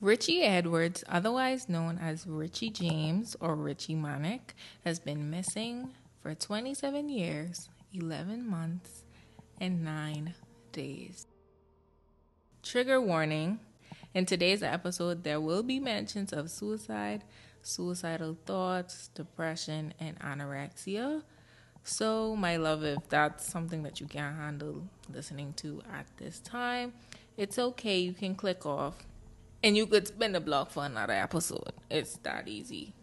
Richie Edwards, otherwise known as Richie James or Richie Manic, has been missing for 27 years, 11 months, and 9 days. Trigger warning in today's episode, there will be mentions of suicide, suicidal thoughts, depression, and anorexia. So, my love, if that's something that you can't handle listening to at this time, it's okay. You can click off and you could spin the block for another episode. It's that easy.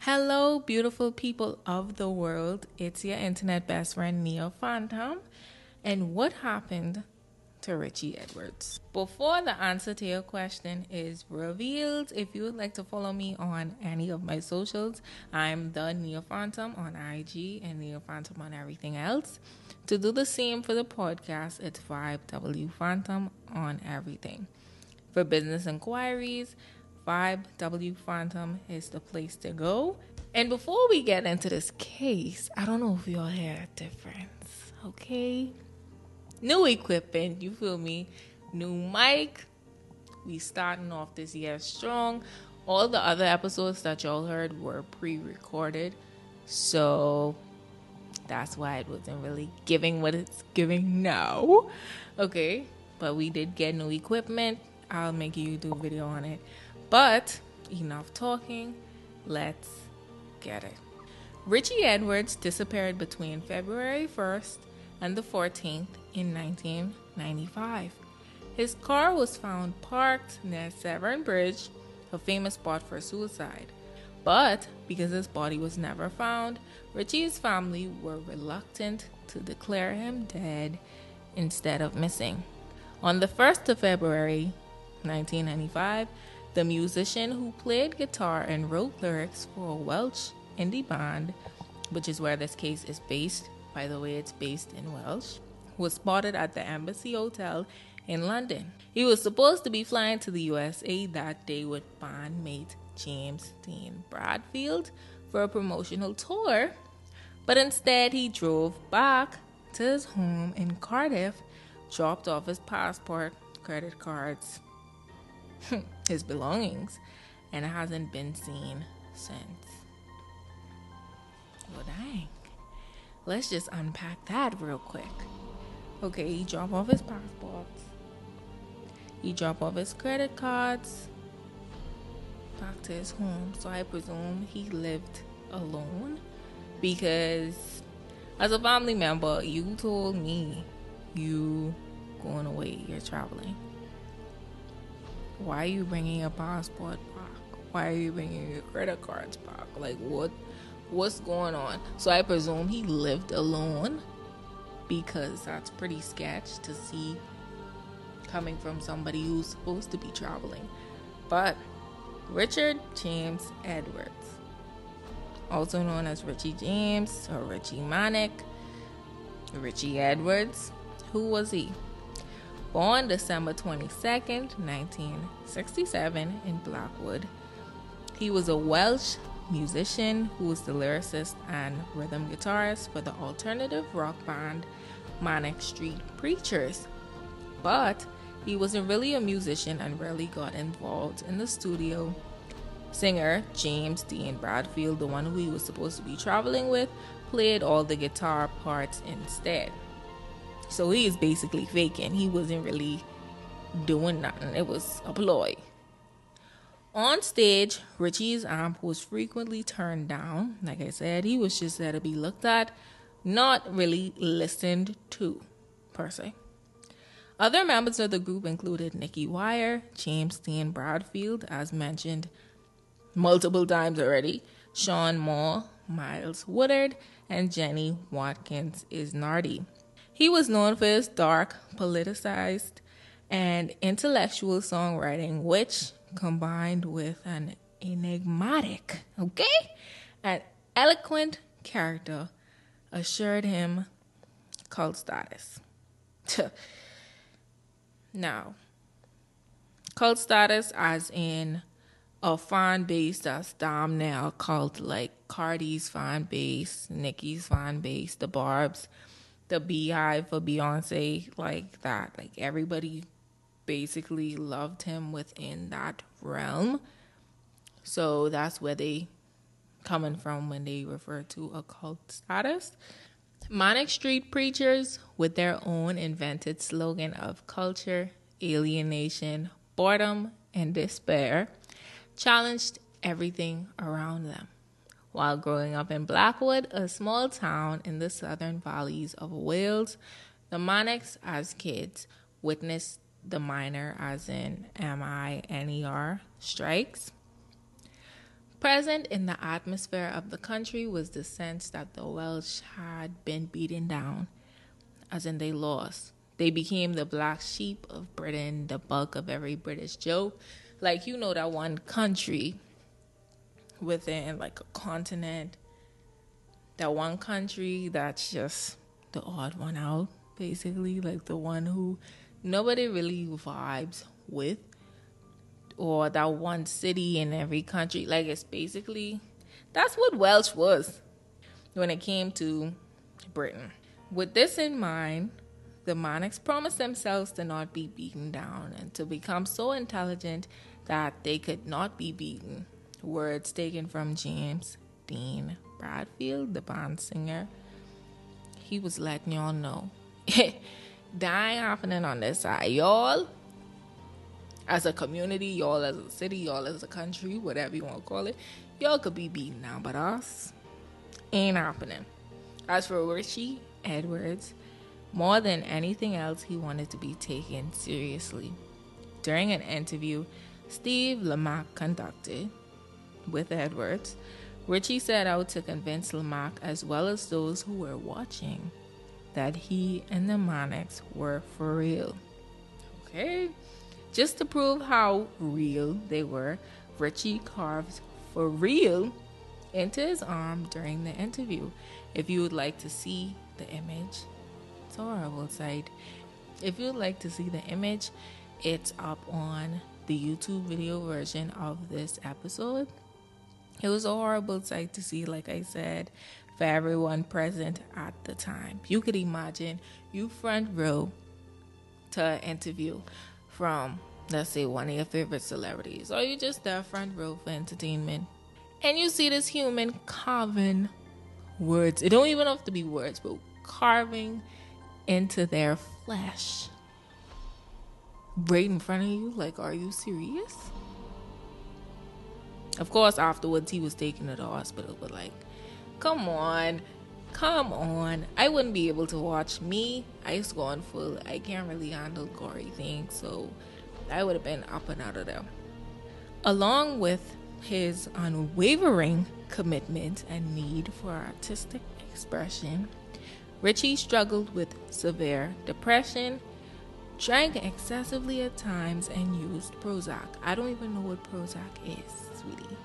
Hello, beautiful people of the world. It's your internet best friend, Neo Phantom. And what happened to Richie Edwards? Before the answer to your question is revealed, if you would like to follow me on any of my socials, I'm the Neo Phantom on IG and Neo Phantom on everything else. To do the same for the podcast, it's 5W Phantom on everything. For business inquiries, 5W Phantom is the place to go. And before we get into this case, I don't know if y'all hear a difference, okay? New equipment, you feel me? New mic. We starting off this year strong. All the other episodes that y'all heard were pre-recorded. So that's why it wasn't really giving what it's giving now. Okay, but we did get new equipment. I'll make you do a video on it. But enough talking. Let's get it. Richie Edwards disappeared between February 1st and the 14th in 1995. His car was found parked near Severn Bridge, a famous spot for suicide. But because his body was never found, Richie's family were reluctant to declare him dead instead of missing. On the 1st of February 1995, the musician who played guitar and wrote lyrics for a Welsh indie band, which is where this case is based, by the way, it's based in Welsh, was spotted at the Embassy Hotel in London. He was supposed to be flying to the USA that day with bandmate James Dean Bradfield for a promotional tour, but instead he drove back to his home in Cardiff, dropped off his passport, credit cards, his belongings, and hasn't been seen since. Well, dang. Let's just unpack that real quick. Okay, he dropped off his passports. He dropped off his credit cards back to his home. So I presume he lived alone because as a family member, you told me you going away, you're traveling. Why are you bringing your passport back? Why are you bringing your credit cards back? Like what? What's going on? So I presume he lived alone because that's pretty sketch to see coming from somebody who's supposed to be traveling. But Richard James Edwards, also known as Richie James or Richie Manic, Richie Edwards, who was he? Born December 22nd, 1967, in Blackwood. He was a Welsh musician who was the lyricist and rhythm guitarist for the alternative rock band Manic Street Preachers. But he wasn't really a musician and rarely got involved in the studio. Singer James Dean Bradfield, the one who he was supposed to be traveling with, played all the guitar parts instead. So he is basically faking. He wasn't really doing nothing. It was a ploy. On stage, Richie's amp was frequently turned down. Like I said, he was just there to be looked at, not really listened to, per se. Other members of the group included Nicky Wire, James Dean Bradfield, as mentioned multiple times already, Sean Moore, Miles Woodward, and Jenny Watkins Isnardi. He was known for his dark, politicized, and intellectual songwriting, which combined with an enigmatic, okay, an eloquent character assured him cult status. now, cult status as in a fan base that's damn a cult, like Cardi's fan base, Nicki's fan base, the Barb's, the BeyHive for Beyonce, like that. Like everybody basically loved him within that realm. So that's where they coming from when they refer to occult status. Manic Street preachers, with their own invented slogan of culture, alienation, boredom, and despair, challenged everything around them. While growing up in Blackwood, a small town in the southern valleys of Wales, the Manics, as kids, witnessed the minor, as in M I N E R, strikes. Present in the atmosphere of the country was the sense that the Welsh had been beaten down, as in they lost. They became the black sheep of Britain, the buck of every British joke. Like, you know, that one country within like a continent, that one country that's just the odd one out, basically, like the one who nobody really vibes with, or that one city in every country. Like it's basically that's what Welsh was when it came to Britain. With this in mind, the Monarchs promised themselves to not be beaten down and to become so intelligent that they could not be beaten. Words taken from James Dean Bradfield, the band singer. He was letting y'all know. Dying happening on this side. Y'all, as a community, y'all as a city, y'all as a country, whatever you want to call it, y'all could be beaten down, but us ain't happening. As for Richie Edwards, more than anything else, he wanted to be taken seriously. During an interview Steve Lamacq conducted with Edwards, Richie set out to convince Lamacq, as well as those who were watching, that he and the Manics were for real. Okay? Just to prove how real they were, Richie carved for real into his arm during the interview. If you would like to see the image, it's horrible sight. If you'd like to see the image, it's up on the YouTube video version of this episode. It was a horrible sight to see, like I said, for everyone present at the time. You could imagine you front row to an interview from, let's say, one of your favorite celebrities, or you just there front row for entertainment, and you see this human carving words. It don't even have to be words, but carving into their flesh right in front of you. Like, are you serious? Of course, afterwards he was taken to the hospital, but like, come on, come on. I wouldn't be able to watch me. I to go on full. I can't really handle gory things, so I would have been up and out of there. Along with his unwavering commitment and need for artistic expression, Richie struggled with severe depression, drank excessively at times, and used Prozac. I don't even know what Prozac is, sweetie.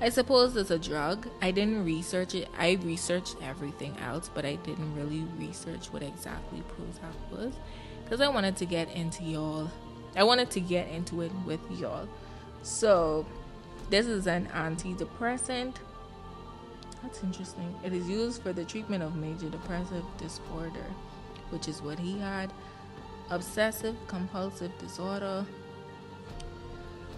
I suppose it's a drug. I didn't research it. I researched everything else, but I didn't really research what exactly Prozac was because I wanted to get into y'all. I wanted to get into it with y'all. So, this is an antidepressant. That's interesting. It is used for the treatment of major depressive disorder, which is what he had obsessive compulsive disorder,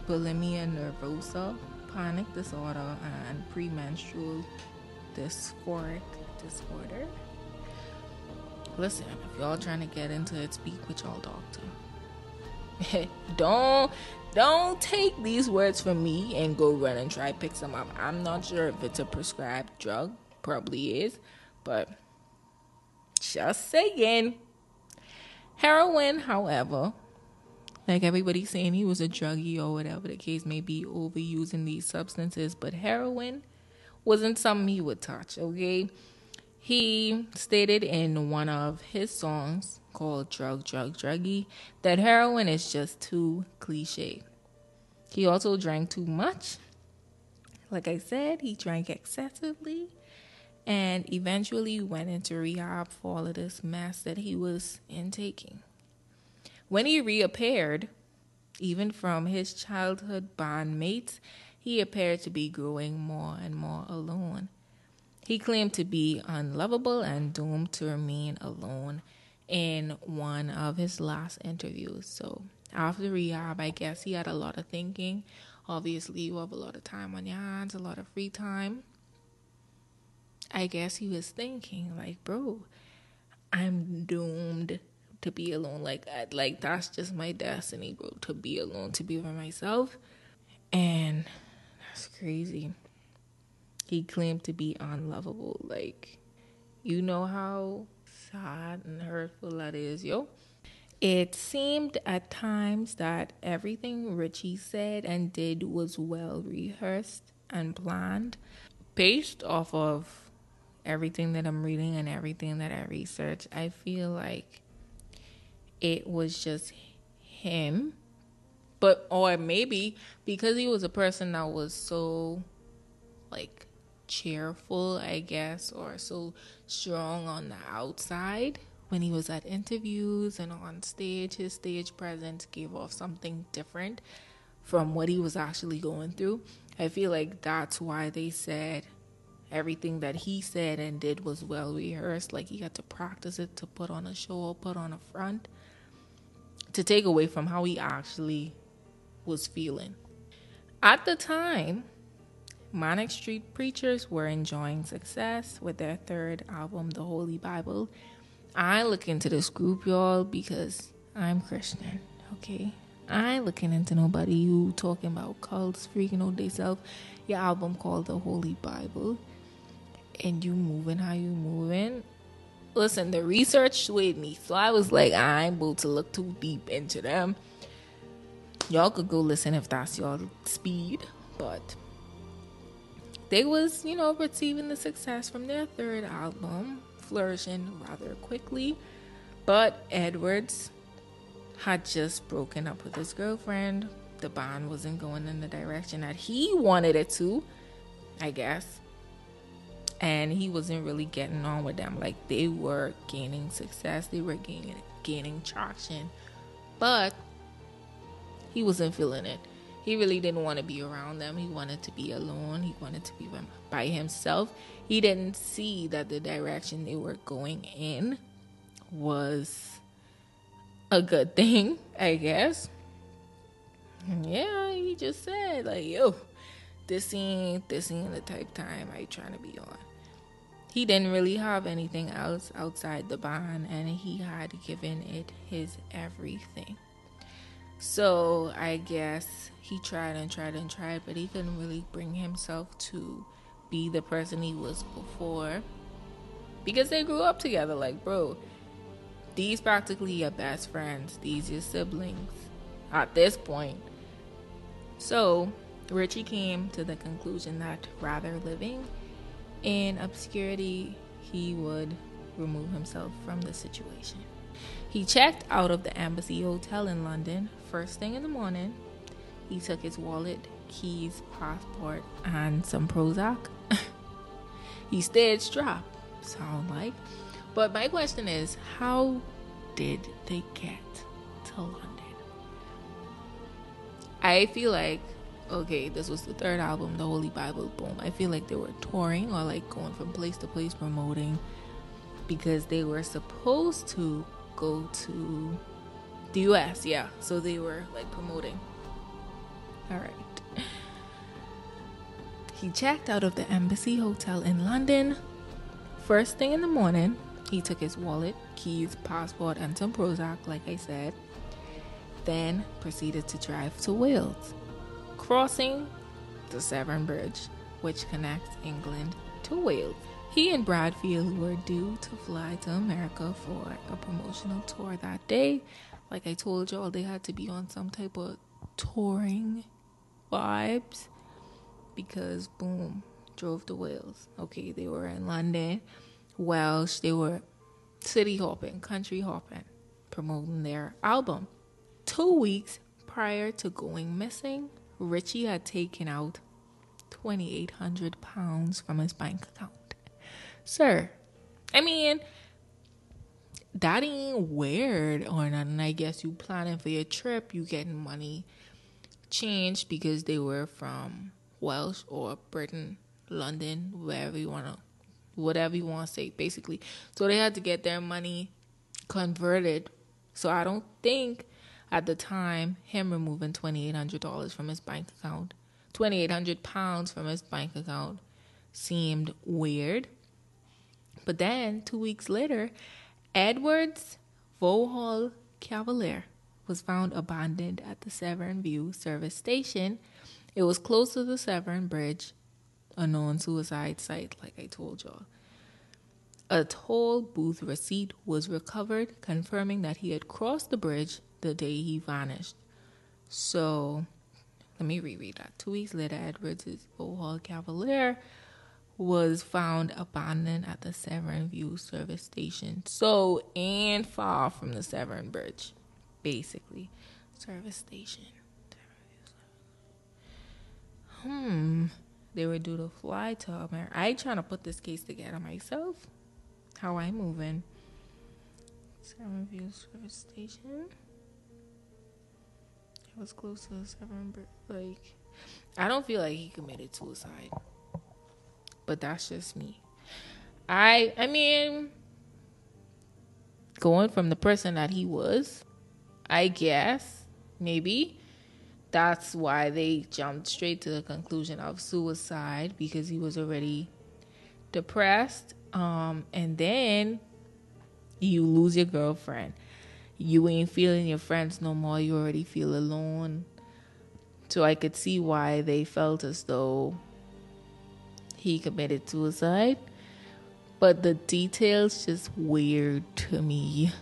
bulimia nervosa, panic disorder, and premenstrual dysphoric disorder. Listen, if y'all trying to get into it, speak with y'all doctor. don't don't take these words from me and go run and try pick some up. I'm not sure if it's a prescribed drug, probably is, but just saying. Heroin, however, like everybody's saying he was a druggie or whatever the case may be, overusing these substances, but heroin wasn't something he would touch, okay? He stated in one of his songs called Drug, Drug, Druggy that heroin is just too cliche. He also drank too much. Like I said, he drank excessively and eventually went into rehab for all of this mess that he was intaking. When he reappeared, even from his childhood bandmates, he appeared to be growing more and more alone. He claimed to be unlovable and doomed to remain alone in one of his last interviews. So after rehab, I guess he had a lot of thinking. Obviously, you have a lot of time on your hands, a lot of free time. I guess he was thinking, like, bro, I'm doomed to be alone. Like, I, like that's just my destiny, bro, to be alone, to be by myself. And that's crazy. He claimed to be unlovable. Like, you know how sad and hurtful that is, yo. It seemed at times that everything Richie said and did was well rehearsed and planned based off of everything that I'm reading and everything that I researched. I feel like it was just him. But, or maybe because he was a person that was so like cheerful, I guess, or so strong on the outside when he was at interviews and on stage, his stage presence gave off something different from what he was actually going through. I feel like that's why they said everything that he said and did was well rehearsed. Like he had to practice it to put on a show put on a front to take away from how he actually was feeling. At the time, Manic Street Preachers were enjoying success with their third album, The Holy Bible. I look into this group, y'all, because I'm Christian, okay? I ain't looking into nobody who talking about cults, freaking out they self. Your album called The Holy Bible. And you moving how you moving. Listen, the research swayed me. So I was like, I ain't able to look too deep into them. Y'all could go listen if that's your speed. But they was, you know, receiving the success from their third album, flourishing rather quickly. But Edwards had just broken up with his girlfriend. The bond wasn't going in the direction that he wanted it to, I guess. And he wasn't really getting on with them. Like they were gaining success, they were gaining gaining traction. But he wasn't feeling it he really didn't want to be around them. He wanted to be alone. He wanted to be by himself. He didn't see that the direction they were going in was a good thing, I guess. yeah, he just said, like, yo, this ain't this ain't the type time I trying to be on. He didn't really have anything else outside the band and he had given it his everything. So I guess he tried and tried and tried, but he couldn't really bring himself to be the person he was before because they grew up together. Like, bro, these practically your best friends, these your siblings at this point. So Richie came to the conclusion that rather living in obscurity, he would remove himself from the situation. He checked out of the Embassy Hotel in London first thing in the morning. He took his wallet, keys, passport, and some Prozac. he stayed strapped, sound like. But my question is, how did they get to London? I feel like, okay, this was the third album, The Holy Bible, boom. I feel like they were touring or like going from place to place promoting because they were supposed to go to the US, yeah. So they were like promoting. All right. He checked out of the Embassy Hotel in London. First thing in the morning, he took his wallet, keys, passport, and some Prozac, like I said. Then proceeded to drive to Wales, crossing the Severn Bridge, which connects England to Wales. He and Bradfield were due to fly to America for a promotional tour that day. Like I told y'all, they had to be on some type of touring vibes because, boom, drove to Wales. Okay, they were in London, Welsh, they were city hopping, country hopping, promoting their album. Two weeks prior to going missing, Richie had taken out 2,800 pounds from his bank account sir. I mean, that ain't weird or nothing. I guess you planning for your trip, you getting money changed because they were from Welsh or Britain, London, wherever you wanna whatever you wanna say, basically. So they had to get their money converted. So I don't think at the time him removing twenty eight hundred dollars from his bank account, twenty eight hundred pounds from his bank account, seemed weird. But then two weeks later, Edwards Vauxhall Cavalier was found abandoned at the Severn View service station. It was close to the Severn Bridge, a known suicide site, like I told y'all. A toll booth receipt was recovered, confirming that he had crossed the bridge the day he vanished. So, let me reread that. Two weeks later, Edwards' Vauxhall Cavalier was found abandoned at the Severn View service station. So, and far from the Severn Bridge, basically. Service station. Hmm. They were due to fly to America. I trying to put this case together myself. How I moving? Severn View service station. It was close to the Severn Like, I don't feel like he committed suicide but that's just me. I I mean going from the person that he was, I guess maybe that's why they jumped straight to the conclusion of suicide because he was already depressed um and then you lose your girlfriend. You ain't feeling your friends no more. You already feel alone. So I could see why they felt as though he committed suicide. But the details just weird to me.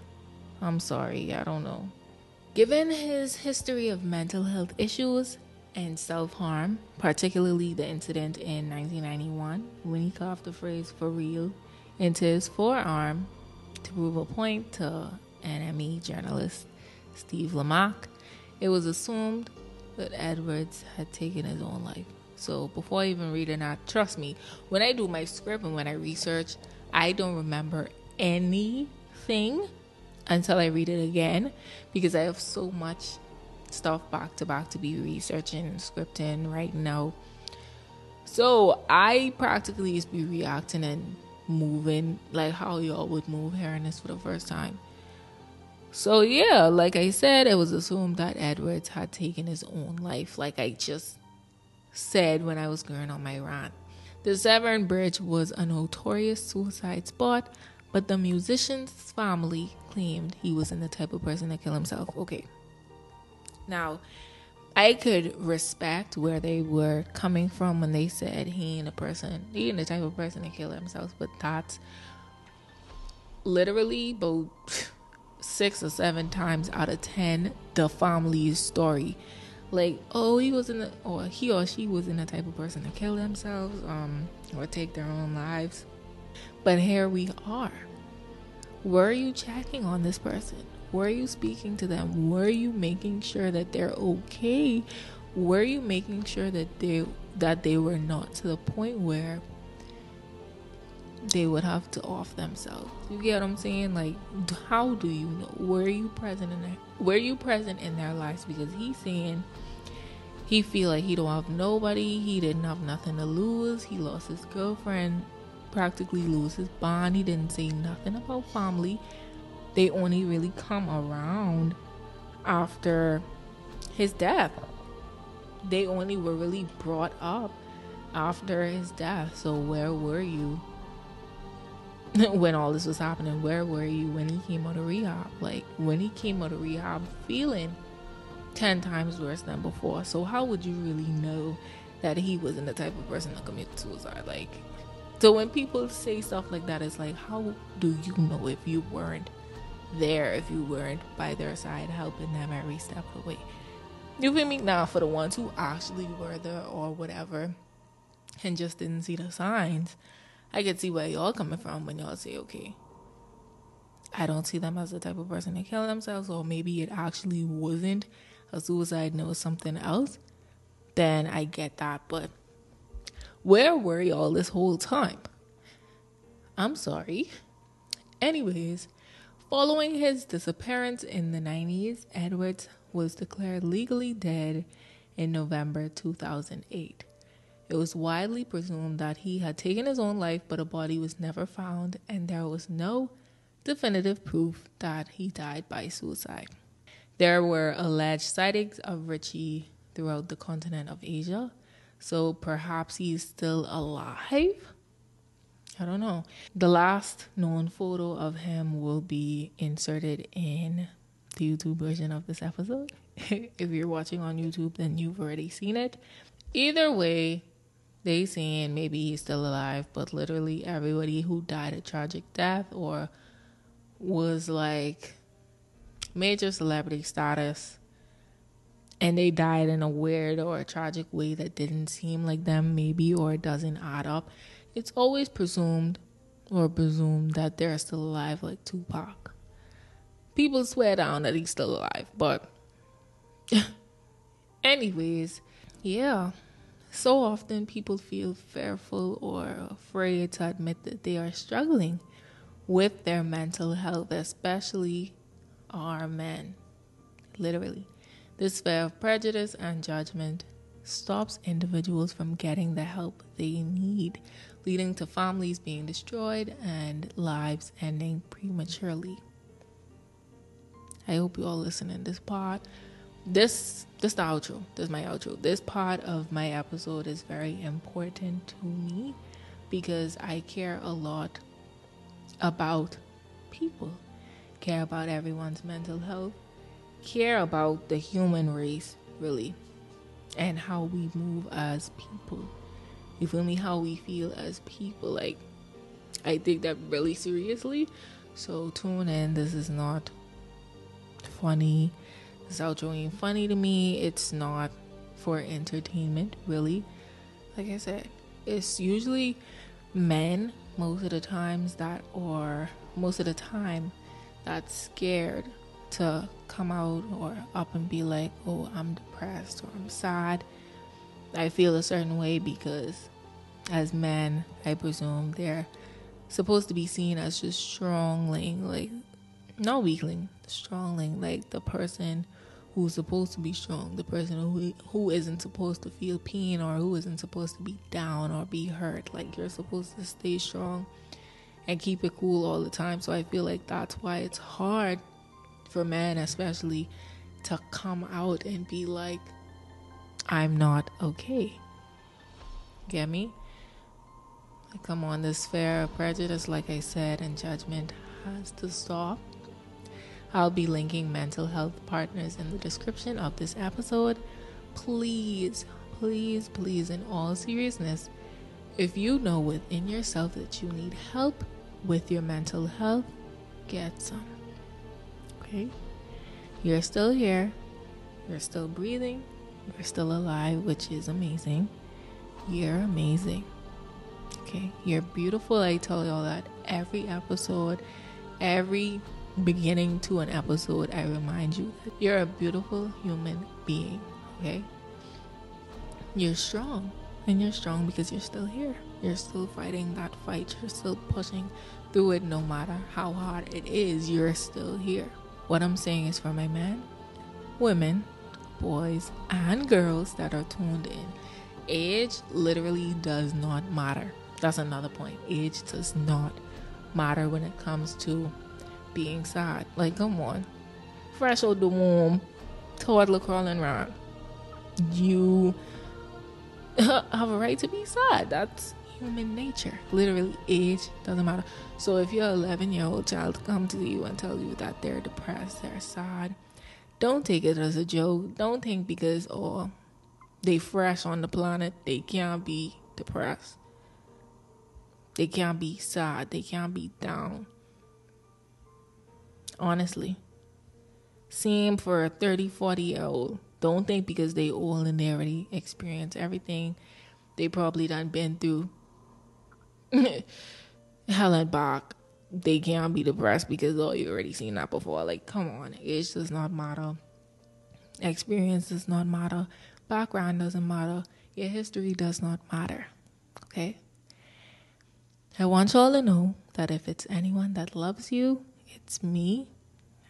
I'm sorry, I don't know. Given his history of mental health issues and self harm, particularly the incident in 1991 when he coughed the phrase for real into his forearm to prove a point to NME journalist Steve Lamacq, it was assumed that Edwards had taken his own life. So before I even reading that, trust me, when I do my script and when I research, I don't remember anything until I read it again because I have so much stuff back to back to be researching, scripting right now. So I practically just be reacting and moving like how y'all would move hearing this for the first time. So yeah, like I said, it was assumed that Edwards had taken his own life. Like I just said when I was going on my rant. The Severn Bridge was a notorious suicide spot, but the musician's family claimed he wasn't the type of person to kill himself. Okay. Now, I could respect where they were coming from when they said he ain't a person, he ain't the type of person to kill himself, but that's literally about six or seven times out of ten the family's story like oh he was in the or he or she was in the type of person to kill themselves um or take their own lives but here we are were you checking on this person were you speaking to them were you making sure that they're okay were you making sure that they that they were not to the point where they would have to off themselves. You get what I'm saying? Like, how do you know? Were you present in their? Were you present in their lives? Because he's saying he feel like he don't have nobody he didn't have nothing to lose he lost his girlfriend practically lose his bond. He didn't say nothing about family. They only really come around after his death. They only were really brought up after his death. So where were you when all this was happening? Where were you when he came out of rehab? Like when he came out of rehab feeling 10 times worse than before. So, how would you really know that he wasn't the type of person to commit suicide? Like, so when people say stuff like that, it's like, how do you know if you weren't there, if you weren't by their side, helping them every step of the way? You feel me? Now, for the ones who actually were there or whatever and just didn't see the signs, I could see where y'all coming from when y'all say, okay, I don't see them as the type of person to kill themselves, or maybe it actually wasn't a suicide it was something else, then I get that. But where were y'all this whole time? I'm sorry. Anyways, following his disappearance in the 90s, Edwards was declared legally dead in November 2008. It was widely presumed that he had taken his own life, but a body was never found, and there was no definitive proof that he died by suicide. There were alleged sightings of Richie throughout the continent of Asia, so perhaps he's still alive. I don't know. The last known photo of him will be inserted in the YouTube version of this episode. if you're watching on YouTube, then you've already seen it. Either way, they saying maybe he's still alive, but literally everybody who died a tragic death or was like major celebrity status and they died in a weird or a tragic way that didn't seem like them maybe or doesn't add up. It's always presumed or presumed that they're still alive like tupac. People swear down that he's still alive but anyways yeah. So often people feel fearful or afraid to admit that they are struggling with their mental health especially our men literally this fear of prejudice and judgment stops individuals from getting the help they need, leading to families being destroyed and lives ending prematurely. I hope you all listen in this part. This this the outro. This is my outro. This part of my episode is very important to me because I care a lot about people. Care about everyone's mental health care about the human race, really, and how we move as people. You feel me? How we feel as people. Like, I take that really seriously. So tune in. This is not funny. This outro ain't funny to me. It's not for entertainment, really. Like I said, it's usually men most of the times that, or most of the time, that's scared to come out or up and be like, oh, I'm depressed or I'm sad. I feel a certain way because, as men, I presume they're supposed to be seen as just strongling, like, not weakling, strongling, like the person who's supposed to be strong, the person who who isn't supposed to feel pain or who isn't supposed to be down or be hurt. Like you're supposed to stay strong and keep it cool all the time. So I feel like that's why it's hard for men especially to come out and be like i'm not okay. Get me? Like, come on this of prejudice like i said and judgment has to stop. I'll be linking mental health partners in the description of this episode. Please please please in all seriousness if you know within yourself that you need help with your mental health get some okay? You're still here. You're still breathing. You're still alive, which is amazing. You're amazing. Okay? You're beautiful. I tell y'all that every episode, every beginning to an episode, I remind you that you're a beautiful human being. Okay? You're strong. And you're strong because you're still here. You're still fighting that fight. You're still pushing through it no matter how hard it is. You're still here. What I'm saying is for my men, women, boys, and girls that are tuned in. Age literally does not matter. That's another point. Age does not matter when it comes to being sad. Like, come on. Fresh out the womb, toddler crawling around. You have a right to be sad. That's human nature. Literally, age doesn't matter. So if your 11 year old child come to you and tell you that they're depressed, they're sad, don't take it as a joke. Don't think because oh they fresh on the planet, they can't be depressed. They can't be sad. They can't be down. Honestly. Same for a 30, 40 year old. Don't think because they old and they already experience everything they probably done been through Helen Bach, they can't be depressed because oh you already seen that before. Like, come on, age does not matter. Experience does not matter. Background doesn't matter. Your history does not matter. Okay? I want y'all to know that if it's anyone that loves you, it's me.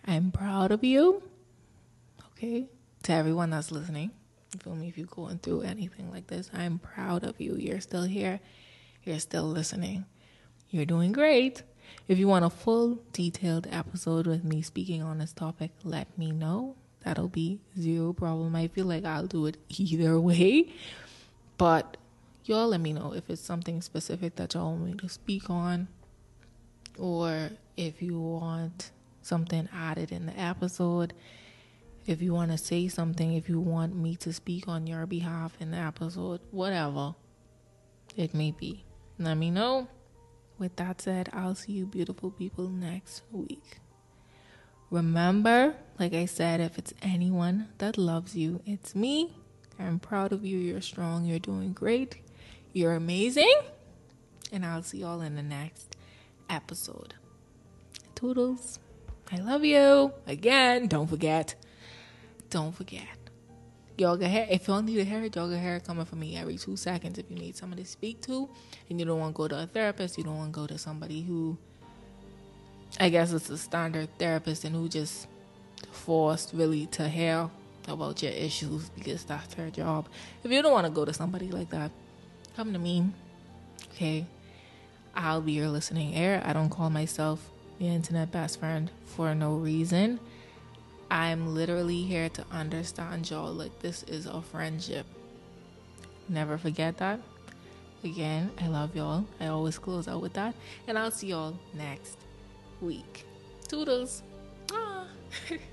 I'm proud of you. Okay? To everyone that's listening, you feel me? If you're going through anything like this, I'm proud of you. You're still here you're still listening. You're doing great. If you want a full detailed episode with me speaking on this topic, let me know. That'll be zero problem. I feel like I'll do it either way. But y'all let me know if it's something specific that y'all want me to speak on or if you want something added in the episode. If you want to say something, if you want me to speak on your behalf in the episode, whatever it may be, let me know. With that said, I'll see you beautiful people next week. Remember, like I said, if it's anyone that loves you, it's me. I'm proud of you. You're strong. You're doing great. You're amazing. And I'll see y'all in the next episode. Toodles. I love you. Again, don't forget. Don't forget. Yoga hair. If don't need a hair, yoga hair coming for me every two seconds. If you need somebody to speak to and you don't want to go to a therapist, you don't want to go to somebody who I guess it's a standard therapist and who just forced really to hear about your issues because that's her job. If you don't want to go to somebody like that, come to me. Okay. I'll be your listening ear. I don't call myself the internet best friend for no reason. I'm literally here to understand y'all like this is a friendship. Never forget that. Again, I love y'all. I always close out with that. And I'll see y'all next week. Toodles. Ah.